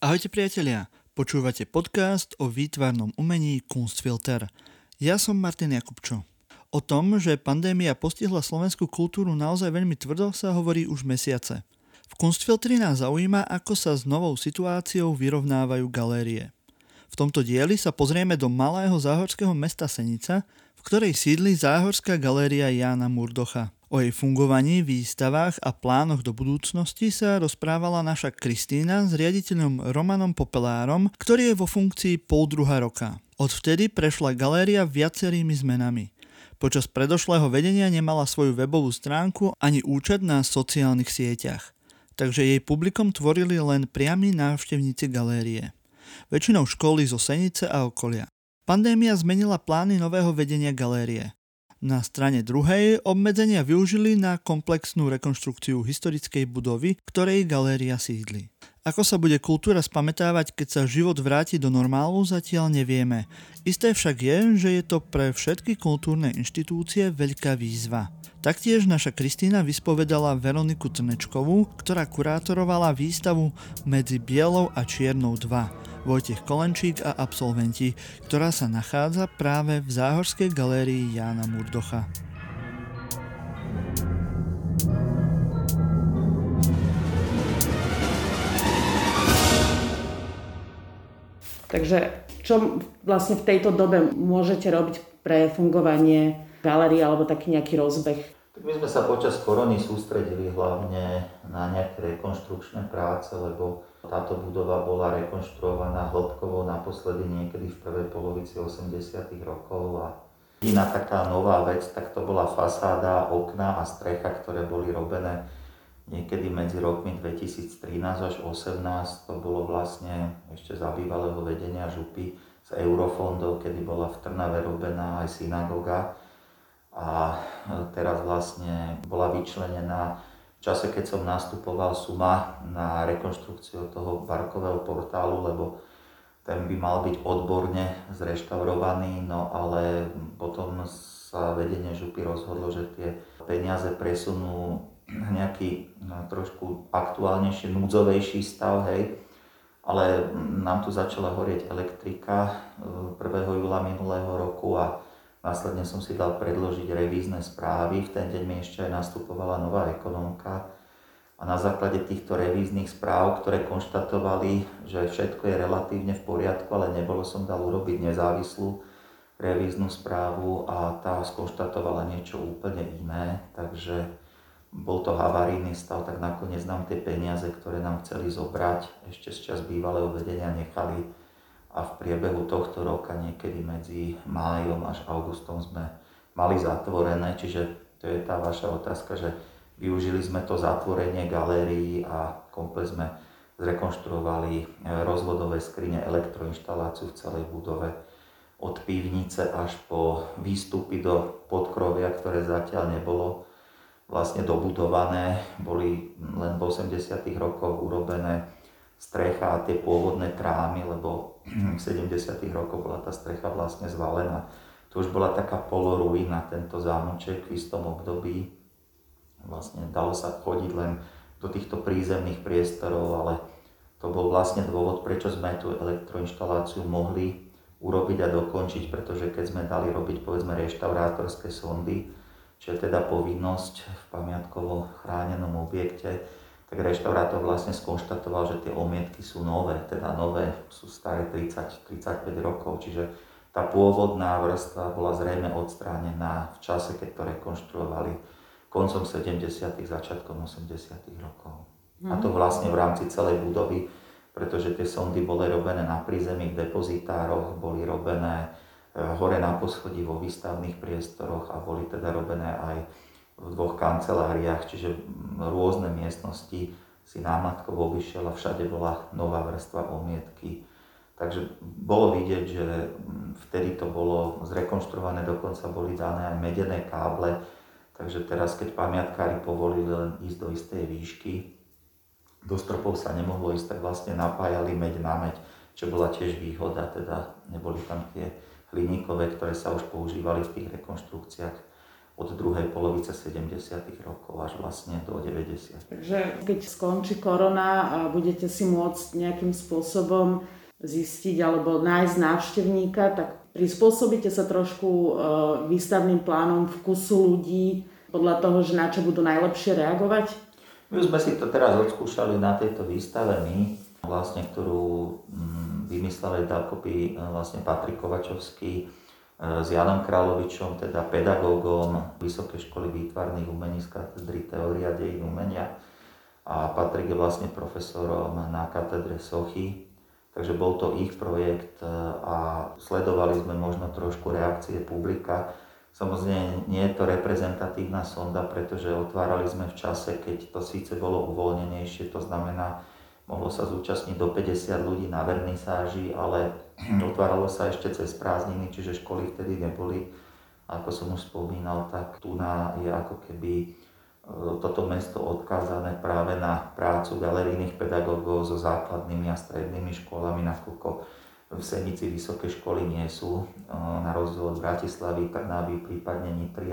Ahojte priatelia, počúvate podcast o výtvarnom umení Kunstfilter. Ja som Martin Jakubčo. O tom, že pandémia postihla slovenskú kultúru naozaj veľmi tvrdo, sa hovorí už mesiace. V Kunstfiltri nás zaujíma, ako sa s novou situáciou vyrovnávajú galérie. V tomto dieli sa pozrieme do malého záhorského mesta Senica, v ktorej sídli Záhorská galéria Jána Murdocha. O jej fungovaní, výstavách a plánoch do budúcnosti sa rozprávala naša Kristína s riaditeľom Romanom Popelárom, ktorý je vo funkcii pol druha roka. Odvtedy prešla galéria viacerými zmenami. Počas predošlého vedenia nemala svoju webovú stránku ani účet na sociálnych sieťach. Takže jej publikom tvorili len priami návštevníci galérie. Väčšinou školy zo Senice a okolia. Pandémia zmenila plány nového vedenia galérie. Na strane druhej obmedzenia využili na komplexnú rekonštrukciu historickej budovy, ktorej galéria sídli. Ako sa bude kultúra spametávať, keď sa život vráti do normálu, zatiaľ nevieme. Isté však je, že je to pre všetky kultúrne inštitúcie veľká výzva. Taktiež naša Kristýna vyspovedala Veroniku Trnečkovú, ktorá kurátorovala výstavu Medzi bielou a čiernou 2 Vojtech Kolenčík a absolventi, ktorá sa nachádza práve v Záhorskej galérii Jána Murdocha. Takže čo vlastne v tejto dobe môžete robiť pre fungovanie galérie alebo taký nejaký rozbeh? Tak my sme sa počas korony sústredili hlavne na nejaké rekonštrukčné práce, lebo táto budova bola rekonštruovaná hĺbkovo naposledy niekedy v prvej polovici 80. rokov a Iná taká nová vec, tak to bola fasáda, okna a strecha, ktoré boli robené niekedy medzi rokmi 2013 až 2018. To bolo vlastne ešte za bývalého vedenia župy z eurofondov, kedy bola v Trnave robená aj synagoga. A teraz vlastne bola vyčlenená v čase, keď som nastupoval suma na rekonštrukciu toho barkového portálu, lebo ten by mal byť odborne zreštaurovaný, no ale potom sa vedenie župy rozhodlo, že tie peniaze presunú nejaký no, trošku aktuálnejší, núdzovejší stav, hej. Ale nám tu začala horieť elektrika 1. Eh, júla minulého roku a Následne som si dal predložiť revízne správy, v ten deň mi ešte aj nastupovala nová ekonomka. A na základe týchto revíznych správ, ktoré konštatovali, že všetko je relatívne v poriadku, ale nebolo som dal urobiť nezávislú revíznu správu a tá skonštatovala niečo úplne iné, takže bol to havarijný stav, tak nakoniec nám tie peniaze, ktoré nám chceli zobrať, ešte z čas bývalého vedenia nechali a v priebehu tohto roka niekedy medzi májom až augustom sme mali zatvorené, čiže to je tá vaša otázka, že využili sme to zatvorenie galérií a komplet sme zrekonštruovali e, rozvodové skrine, elektroinštaláciu v celej budove od pivnice až po výstupy do podkrovia, ktoré zatiaľ nebolo vlastne dobudované, boli len v 80. rokoch urobené strecha a tie pôvodné trámy, lebo v 70. rokoch bola tá strecha vlastne zvalená. To už bola taká poloruina, tento zámoček v istom období. Vlastne dalo sa chodiť len do týchto prízemných priestorov, ale to bol vlastne dôvod, prečo sme tú elektroinštaláciu mohli urobiť a dokončiť, pretože keď sme dali robiť povedzme reštaurátorské sondy, čo je teda povinnosť v pamiatkovo chránenom objekte, tak reštaurátor vlastne skonštatoval, že tie omietky sú nové, teda nové, sú staré 30-35 rokov, čiže tá pôvodná vrstva bola zrejme odstránená v čase, keď to rekonštruovali koncom 70. začiatkom 80. rokov. A to mhm. vlastne v rámci celej budovy, pretože tie sondy boli robené na prízemných depozitároch, boli robené eh, hore na poschodí vo výstavných priestoroch a boli teda robené aj v dvoch kanceláriách, čiže rôzne miestnosti si námatkou obyšiel a všade bola nová vrstva omietky. Takže bolo vidieť, že vtedy to bolo zrekonštruované, dokonca boli dané aj medené káble, takže teraz, keď pamiatkári povolili len ísť do istej výšky, do stropov sa nemohlo ísť, tak vlastne napájali meď na meď, čo bola tiež výhoda, teda neboli tam tie hliníkové, ktoré sa už používali v tých rekonštrukciách od druhej polovice 70. rokov až vlastne do 90. Takže keď skončí korona a budete si môcť nejakým spôsobom zistiť alebo nájsť návštevníka, tak prispôsobíte sa trošku e, výstavným plánom vkusu ľudí podľa toho, že na čo budú najlepšie reagovať? My sme si to teraz odskúšali na tejto výstave my, vlastne, ktorú mm, vymysleli dokopy e, vlastne Patrik Kovačovský, s Janom Královičom, teda pedagógom Vysokej školy výtvarných umení z katedry Teória dejín umenia a Patrik je vlastne profesorom na katedre Sochy, takže bol to ich projekt e, a sledovali sme možno trošku reakcie publika. Samozrejme nie je to reprezentatívna sonda, pretože otvárali sme v čase, keď to síce bolo uvoľnenejšie, to znamená, mohlo sa zúčastniť do 50 ľudí na vernisáži, ale otváralo sa ešte cez prázdniny, čiže školy vtedy neboli. A ako som už spomínal, tak tu na je ako keby e, toto mesto odkázané práve na prácu galerijných pedagógov so základnými a strednými školami, nakoľko v Senici vysoké školy nie sú, e, na rozdiel od Bratislavy, Trnavy, prípadne Nitry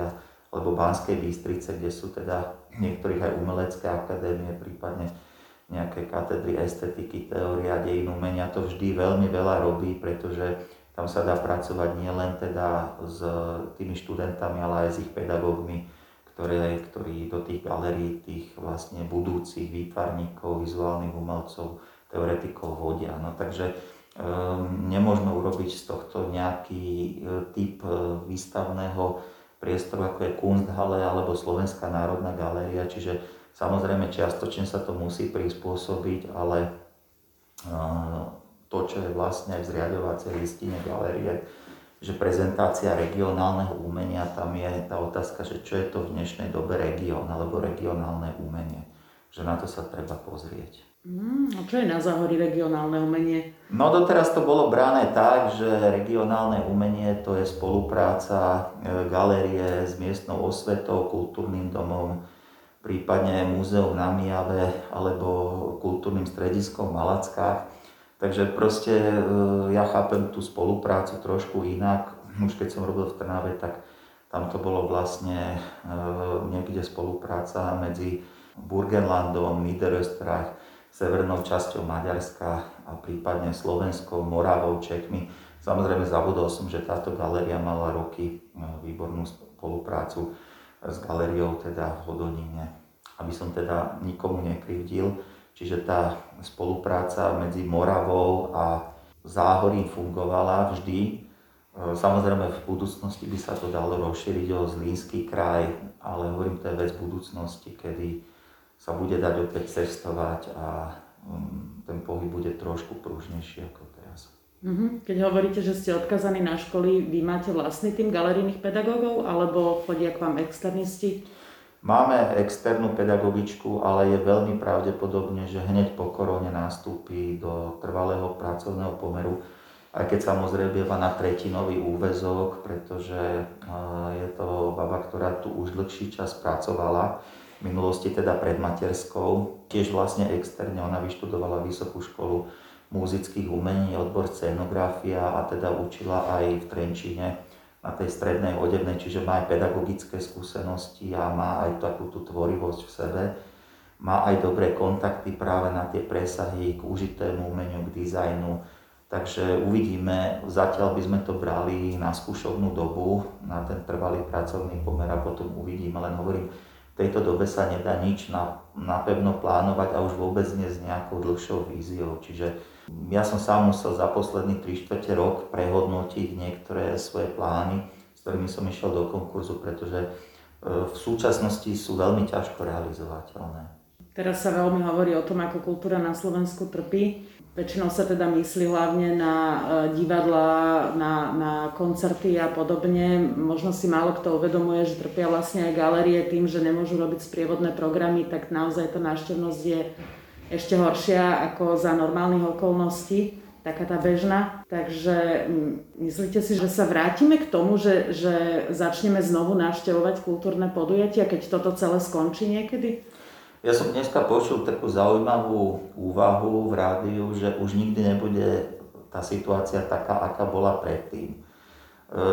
alebo Banskej Bystrice, kde sú teda niektorých aj umelecké akadémie, prípadne nejaké katedry estetiky, teória, dejín umenia, to vždy veľmi veľa robí, pretože tam sa dá pracovať nielen teda s tými študentami, ale aj s ich pedagógmi, ktoré, ktorí do tých galérií, tých vlastne budúcich výtvarníkov, vizuálnych umelcov, teoretikov vodia. No, takže um, nemôžno urobiť z tohto nejaký uh, typ uh, výstavného priestoru, ako je Kunsthalle alebo Slovenská národná galéria, čiže Samozrejme, čiastočne sa to musí prispôsobiť, ale to, čo je vlastne aj v zriadovacej listine galerie, že prezentácia regionálneho umenia, tam je tá otázka, že čo je to v dnešnej dobe región alebo regionálne umenie. Že na to sa treba pozrieť. Mm, a čo je na záhorí regionálne umenie? No doteraz to bolo brané tak, že regionálne umenie to je spolupráca e, galérie s miestnou osvetou, kultúrnym domom, prípadne múzeum na Mijave alebo kultúrnym strediskom v Malackách. Takže proste e, ja chápem tú spoluprácu trošku inak. Už keď som robil v Trnave, tak tam to bolo vlastne e, niekde spolupráca medzi Burgenlandom, Niederösterreich, severnou časťou Maďarska a prípadne Slovenskou, Moravou, Čechmi. Samozrejme zabudol som, že táto galéria mala roky e, výbornú spoluprácu s galériou teda v Hodonine, aby som teda nikomu nekrivdil. Čiže tá spolupráca medzi Moravou a Záhorím fungovala vždy. E, samozrejme v budúcnosti by sa to dalo rozšíriť o Zlínsky kraj, ale hovorím, to je vec budúcnosti, kedy sa bude dať opäť cestovať a mm, ten pohyb bude trošku pružnejší ako. Keď hovoríte, že ste odkazaní na školy, vy máte vlastný tým galerijných pedagógov alebo chodia k vám externisti? Máme externú pedagogičku, ale je veľmi pravdepodobne, že hneď po korone nastúpi do trvalého pracovného pomeru, aj keď samozrejme býva na tretinový úvezok, pretože je to baba, ktorá tu už dlhší čas pracovala, v minulosti teda pred materskou, tiež vlastne externe, ona vyštudovala vysokú školu muzických umení, odbor scenografia a teda učila aj v Trenčine na tej strednej odevnej, čiže má aj pedagogické skúsenosti a má aj takú tú tvorivosť v sebe. Má aj dobré kontakty práve na tie presahy k užitému umeniu, k dizajnu. Takže uvidíme, zatiaľ by sme to brali na skúšovnú dobu, na ten trvalý pracovný pomer a potom uvidíme, len hovorím, v tejto dobe sa nedá nič napevno plánovať a už vôbec nie s nejakou dlhšou víziou. Čiže ja som sám musel za posledný 3 čtvrte rok prehodnotiť niektoré svoje plány, s ktorými som išiel do konkurzu, pretože e, v súčasnosti sú veľmi ťažko realizovateľné. Teraz sa veľmi hovorí o tom, ako kultúra na Slovensku trpí. Väčšinou sa teda myslí hlavne na e, divadla, na, na koncerty a podobne. Možno si málo kto uvedomuje, že trpia vlastne aj galerie tým, že nemôžu robiť sprievodné programy, tak naozaj tá návštevnosť je ešte horšia ako za normálnych okolností, taká tá bežná. Takže myslíte si, že sa vrátime k tomu, že, že začneme znovu navštevovať kultúrne podujatia, keď toto celé skončí niekedy? Ja som dneska počul takú zaujímavú úvahu v rádiu, že už nikdy nebude tá situácia taká, aká bola predtým.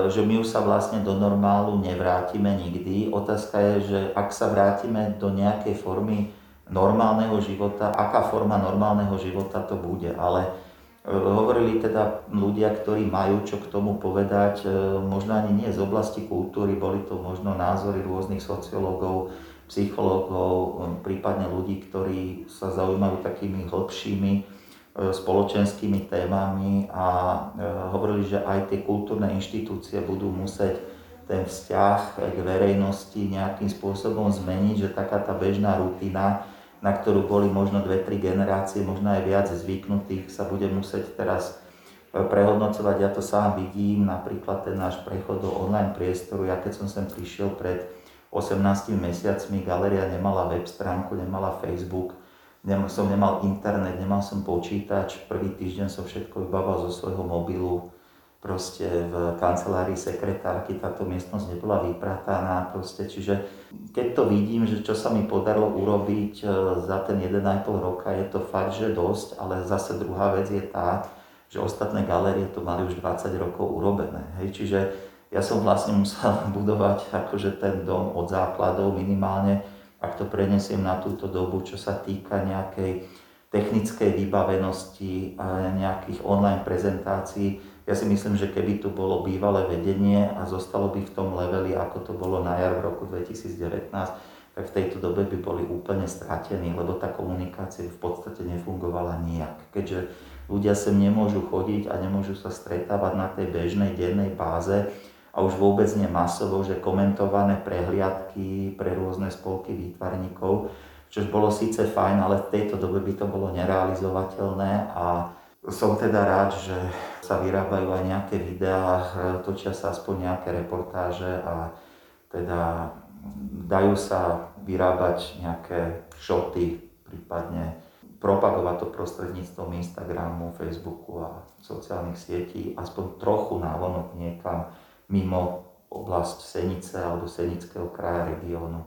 že my už sa vlastne do normálu nevrátime nikdy. Otázka je, že ak sa vrátime do nejakej formy normálneho života, aká forma normálneho života to bude. Ale e, hovorili teda ľudia, ktorí majú čo k tomu povedať, e, možno ani nie z oblasti kultúry, boli to možno názory rôznych sociológov, psychológov, e, prípadne ľudí, ktorí sa zaujímajú takými hĺbšími spoločenskými témami a hovorili, že aj tie kultúrne inštitúcie budú musieť ten vzťah k verejnosti nejakým spôsobom zmeniť, že taká tá bežná rutina, na ktorú boli možno dve, tri generácie, možno aj viac zvyknutých, sa bude musieť teraz e, prehodnocovať. Ja to sám vidím, napríklad ten náš prechod do online priestoru. Ja keď som sem prišiel pred 18 mesiacmi, galéria nemala web stránku, nemala Facebook, nemal, som nemal internet, nemal som počítač, prvý týždeň som všetko vybával zo svojho mobilu, proste v kancelárii sekretárky táto miestnosť nebola vyprataná, proste, čiže keď to vidím, že čo sa mi podarilo urobiť e, za ten 1,5 roka, je to fakt, že dosť, ale zase druhá vec je tá, že ostatné galérie to mali už 20 rokov urobené, hej, čiže ja som vlastne musel budovať akože ten dom od základov minimálne, ak to prenesiem na túto dobu, čo sa týka nejakej technickej vybavenosti nejakých online prezentácií, ja si myslím, že keby tu bolo bývalé vedenie a zostalo by v tom leveli, ako to bolo na jar v roku 2019, tak v tejto dobe by boli úplne stratení, lebo tá komunikácia v podstate nefungovala nijak. Keďže ľudia sem nemôžu chodiť a nemôžu sa stretávať na tej bežnej dennej báze a už vôbec nie masovo, že komentované prehliadky pre rôzne spolky výtvarníkov, čo bolo síce fajn, ale v tejto dobe by to bolo nerealizovateľné a som teda rád, že sa vyrábajú aj nejaké videá, točia sa aspoň nejaké reportáže a teda dajú sa vyrábať nejaké šoty, prípadne propagovať to prostredníctvom Instagramu, Facebooku a sociálnych sietí, aspoň trochu návonok niekam mimo oblasť Senice alebo Senického kraja regiónu,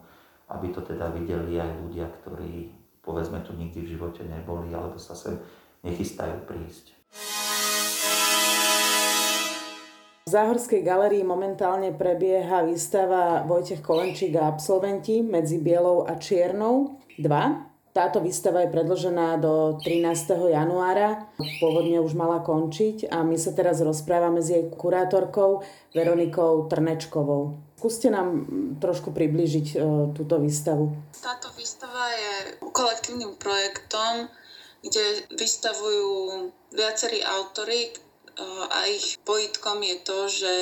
aby to teda videli aj ľudia, ktorí povedzme tu nikdy v živote neboli alebo sa sem nechystajú prísť. V Záhorskej galerii momentálne prebieha výstava Vojtech Kolenčík a absolventi medzi bielou a čiernou 2. Táto výstava je predložená do 13. januára. Pôvodne už mala končiť a my sa teraz rozprávame s jej kurátorkou Veronikou Trnečkovou. Skúste nám trošku približiť e, túto výstavu. Táto výstava je kolektívnym projektom kde vystavujú viacerí autory a ich pojitkom je to, že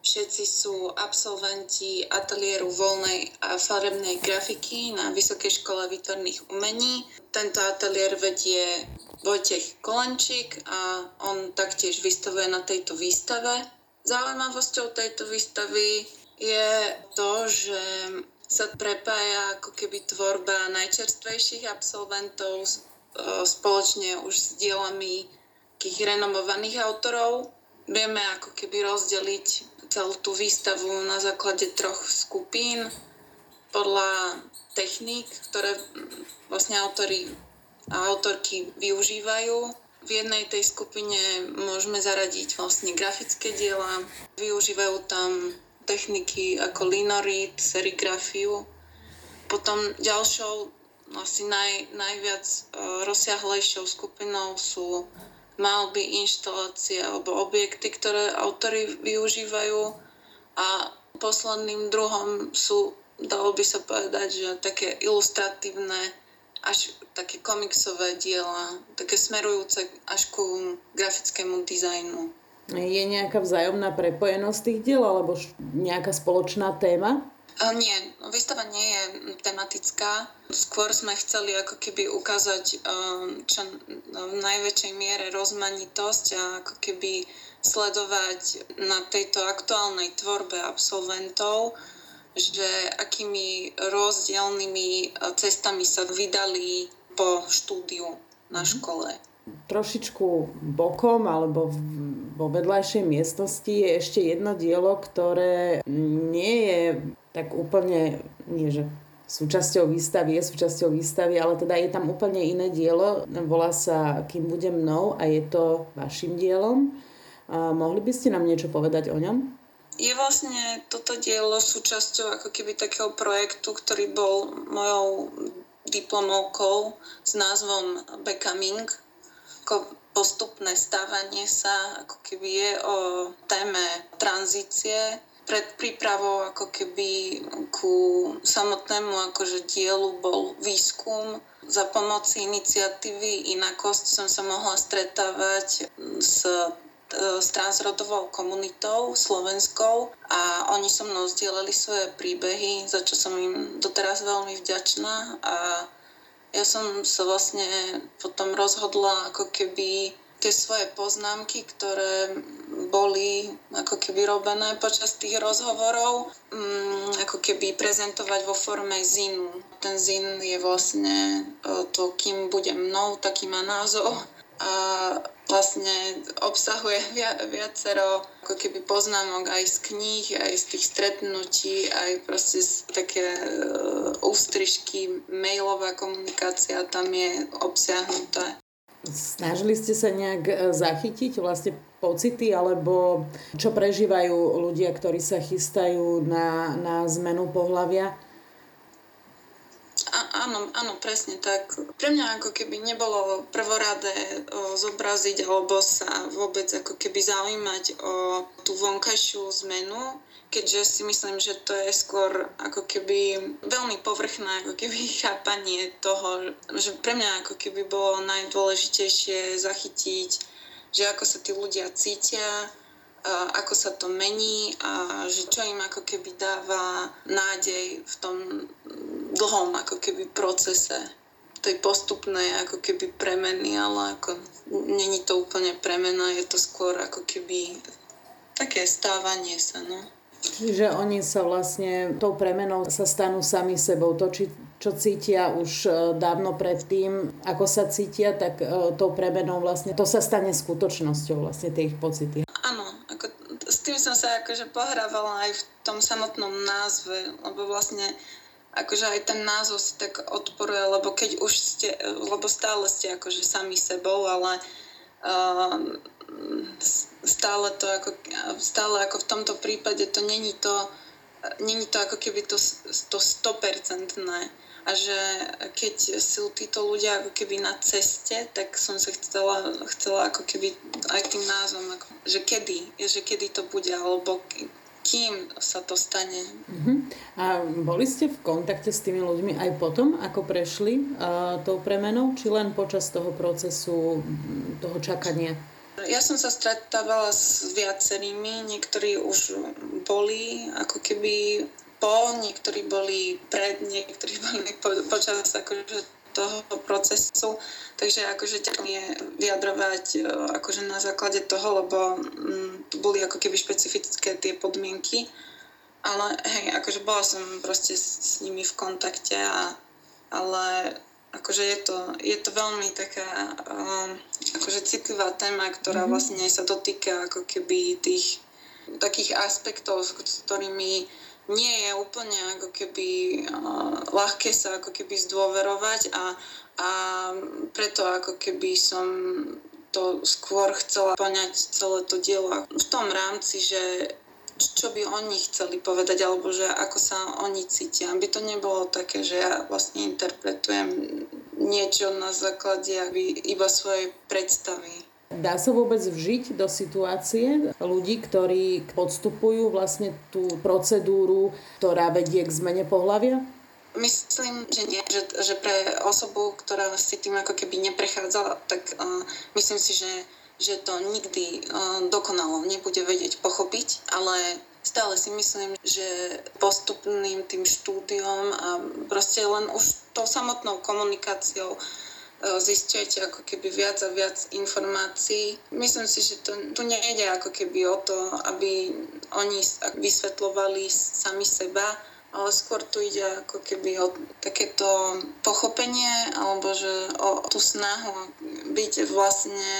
všetci sú absolventi ateliéru voľnej a farebnej grafiky na Vysokej škole výtvarných umení. Tento ateliér vedie Vojtech Kolenčík a on taktiež vystavuje na tejto výstave. Zaujímavosťou tejto výstavy je to, že sa prepája ako keby tvorba najčerstvejších absolventov E, spoločne už s dielami takých renomovaných autorov. Vieme ako keby rozdeliť celú tú výstavu na základe troch skupín podľa techník, ktoré vlastne autory a autorky využívajú. V jednej tej skupine môžeme zaradiť vlastne grafické diela. Využívajú tam techniky ako linorit, serigrafiu. Potom ďalšou asi naj, najviac uh, rozsiahlejšou skupinou sú malby, inštalácie alebo objekty, ktoré autory využívajú a posledným druhom sú, dalo by sa povedať, že také ilustratívne až také komiksové diela, také smerujúce až ku grafickému dizajnu. Je nejaká vzájomná prepojenosť tých diel alebo nejaká spoločná téma? Nie, výstava nie je tematická. Skôr sme chceli ako keby ukázať um, čo v najväčšej miere rozmanitosť a ako keby sledovať na tejto aktuálnej tvorbe absolventov, že akými rozdielnymi uh, cestami sa vydali po štúdiu na mhm. škole. Trošičku bokom alebo vo vedľajšej miestnosti je ešte jedno dielo, ktoré nie je tak úplne, nie že súčasťou výstavy, je súčasťou výstavy, ale teda je tam úplne iné dielo, volá sa Kým budem mnou a je to vašim dielom. A mohli by ste nám niečo povedať o ňom? je vlastne toto dielo súčasťou ako keby takého projektu, ktorý bol mojou diplomovkou s názvom Becoming, ako postupné stávanie sa, ako keby je o téme tranzície, pred prípravou ako keby ku samotnému akože dielu bol výskum. Za pomoci iniciatívy Inakosť som sa mohla stretávať s s transrodovou komunitou slovenskou a oni so mnou zdieľali svoje príbehy, za čo som im doteraz veľmi vďačná a ja som sa vlastne potom rozhodla ako keby tie svoje poznámky, ktoré boli ako keby robené počas tých rozhovorov, um, ako keby prezentovať vo forme zinu. Ten zin je vlastne e, to, kým budem mnou, taký má názov a vlastne obsahuje viacero ako keby poznámok aj z kníh, aj z tých stretnutí, aj proste z také uh, ústrižky, mailová komunikácia tam je obsiahnuté. Snažili ste sa nejak e, zachytiť vlastne pocity, alebo čo prežívajú ľudia, ktorí sa chystajú na, na zmenu pohľavia? áno, áno, presne tak. Pre mňa ako keby nebolo prvoradé o, zobraziť alebo sa vôbec ako keby zaujímať o tú vonkajšiu zmenu, keďže si myslím, že to je skôr ako keby veľmi povrchné ako keby chápanie toho, že pre mňa ako keby bolo najdôležitejšie zachytiť, že ako sa tí ľudia cítia, ako sa to mení a že čo im ako keby dáva nádej v tom dlhom ako keby procese tej postupnej ako keby premeny, ale ako není to úplne premena, je to skôr ako keby také stávanie sa, no. Čiže oni sa vlastne tou premenou sa stanú sami sebou. To, či, čo cítia už e, dávno predtým, ako sa cítia, tak e, tou premenou vlastne to sa stane skutočnosťou, vlastne tie ich pocity. Áno, ako s tým som sa akože pohrávala aj v tom samotnom názve, lebo vlastne akože aj ten názov si tak odporuje, lebo keď už ste, lebo stále ste akože sami sebou, ale stále to ako, stále ako v tomto prípade to není to, není to ako keby to, to 100% a že keď sú títo ľudia ako keby na ceste, tak som sa chcela, chcela ako keby aj tým názvom, ako, že kedy, že kedy to bude, alebo kým sa to stane. Uh-huh. A boli ste v kontakte s tými ľuďmi aj potom, ako prešli uh, tou premenou, či len počas toho procesu, toho čakania? Ja som sa stretávala s viacerými, niektorí už boli ako keby po, niektorí boli pred, niektorí boli po, počas akože toho procesu, takže akože ťažko je vyjadrovať e, akože na základe toho, lebo mm, tu boli ako keby špecifické tie podmienky, ale hej, akože bola som proste s, s nimi v kontakte, a, ale akože je to, je to veľmi taká um, akože citlivá téma, ktorá mm-hmm. vlastne sa dotýka ako keby tých takých aspektov, s ktorými nie je úplne ako keby uh, ľahké sa ako keby zdôverovať a, a preto ako keby som to skôr chcela poňať celé to dielo v tom rámci, že čo by oni chceli povedať, alebo že ako sa oni cítia. Aby to nebolo také, že ja vlastne interpretujem niečo na základe iba svojej predstavy. Dá sa vôbec vžiť do situácie ľudí, ktorí podstupujú vlastne tú procedúru, ktorá vedie k zmene pohľavia? Myslím, že nie, že, že pre osobu, ktorá si tým ako keby neprechádzala, tak uh, myslím si, že, že to nikdy uh, dokonalo nebude vedieť pochopiť, ale stále si myslím, že postupným tým štúdiom a proste len už tou samotnou komunikáciou E, zistujete ako keby viac a viac informácií. Myslím si, že to, tu nejde ako keby o to, aby oni vysvetlovali sami seba, ale skôr tu ide ako keby o takéto pochopenie alebo že o tú snahu byť vlastne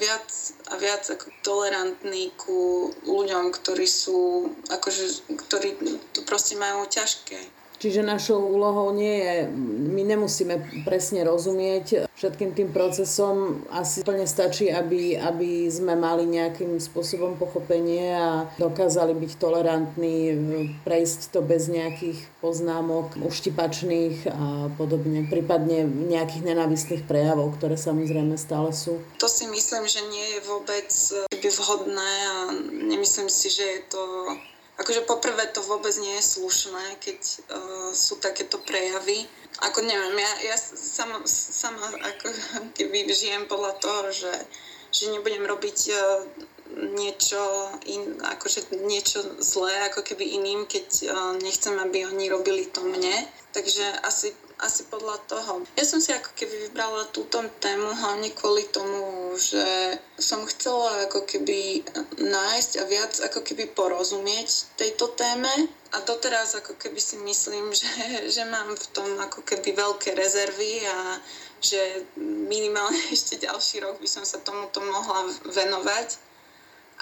viac a viac ako tolerantný ku ľuďom, ktorí sú akože, ktorí to proste majú ťažké. Čiže našou úlohou nie je, my nemusíme presne rozumieť všetkým tým procesom. Asi plne stačí, aby, aby sme mali nejakým spôsobom pochopenie a dokázali byť tolerantní, prejsť to bez nejakých poznámok uštipačných a podobne, prípadne nejakých nenávistných prejavov, ktoré samozrejme stále sú. To si myslím, že nie je vôbec vhodné a nemyslím si, že je to Akože poprvé to vôbec nie je slušné, keď uh, sú takéto prejavy. Ako neviem, ja, ja sama, sama ako keby žijem podľa toho, že, že nebudem robiť uh, niečo, in, akože niečo zlé ako keby iným, keď uh, nechcem, aby oni robili to mne. Takže asi asi podľa toho. Ja som si ako keby vybrala túto tému hlavne kvôli tomu, že som chcela ako keby nájsť a viac ako keby porozumieť tejto téme a doteraz ako keby si myslím, že, že mám v tom ako keby veľké rezervy a že minimálne ešte ďalší rok by som sa tomuto mohla venovať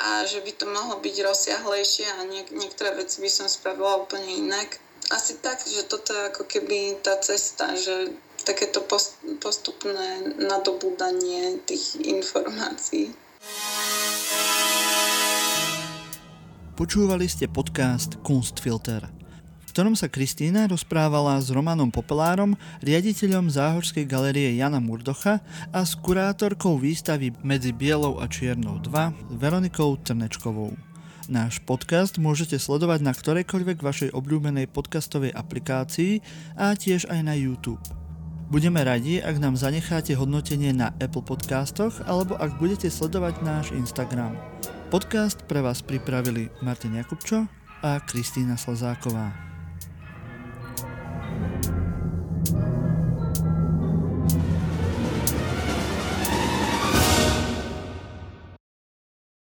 a že by to mohlo byť rozsiahlejšie a niek- niektoré veci by som spravila úplne inak asi tak, že toto je ako keby tá cesta, že takéto postupné nadobúdanie tých informácií. Počúvali ste podcast Kunstfilter, v ktorom sa Kristína rozprávala s Romanom Popelárom, riaditeľom Záhorskej galerie Jana Murdocha a s kurátorkou výstavy Medzi bielou a čiernou 2 Veronikou Trnečkovou. Náš podcast môžete sledovať na ktorejkoľvek vašej obľúbenej podcastovej aplikácii a tiež aj na YouTube. Budeme radi, ak nám zanecháte hodnotenie na Apple Podcastoch alebo ak budete sledovať náš Instagram. Podcast pre vás pripravili Martin Jakubčo a Kristýna Slazáková.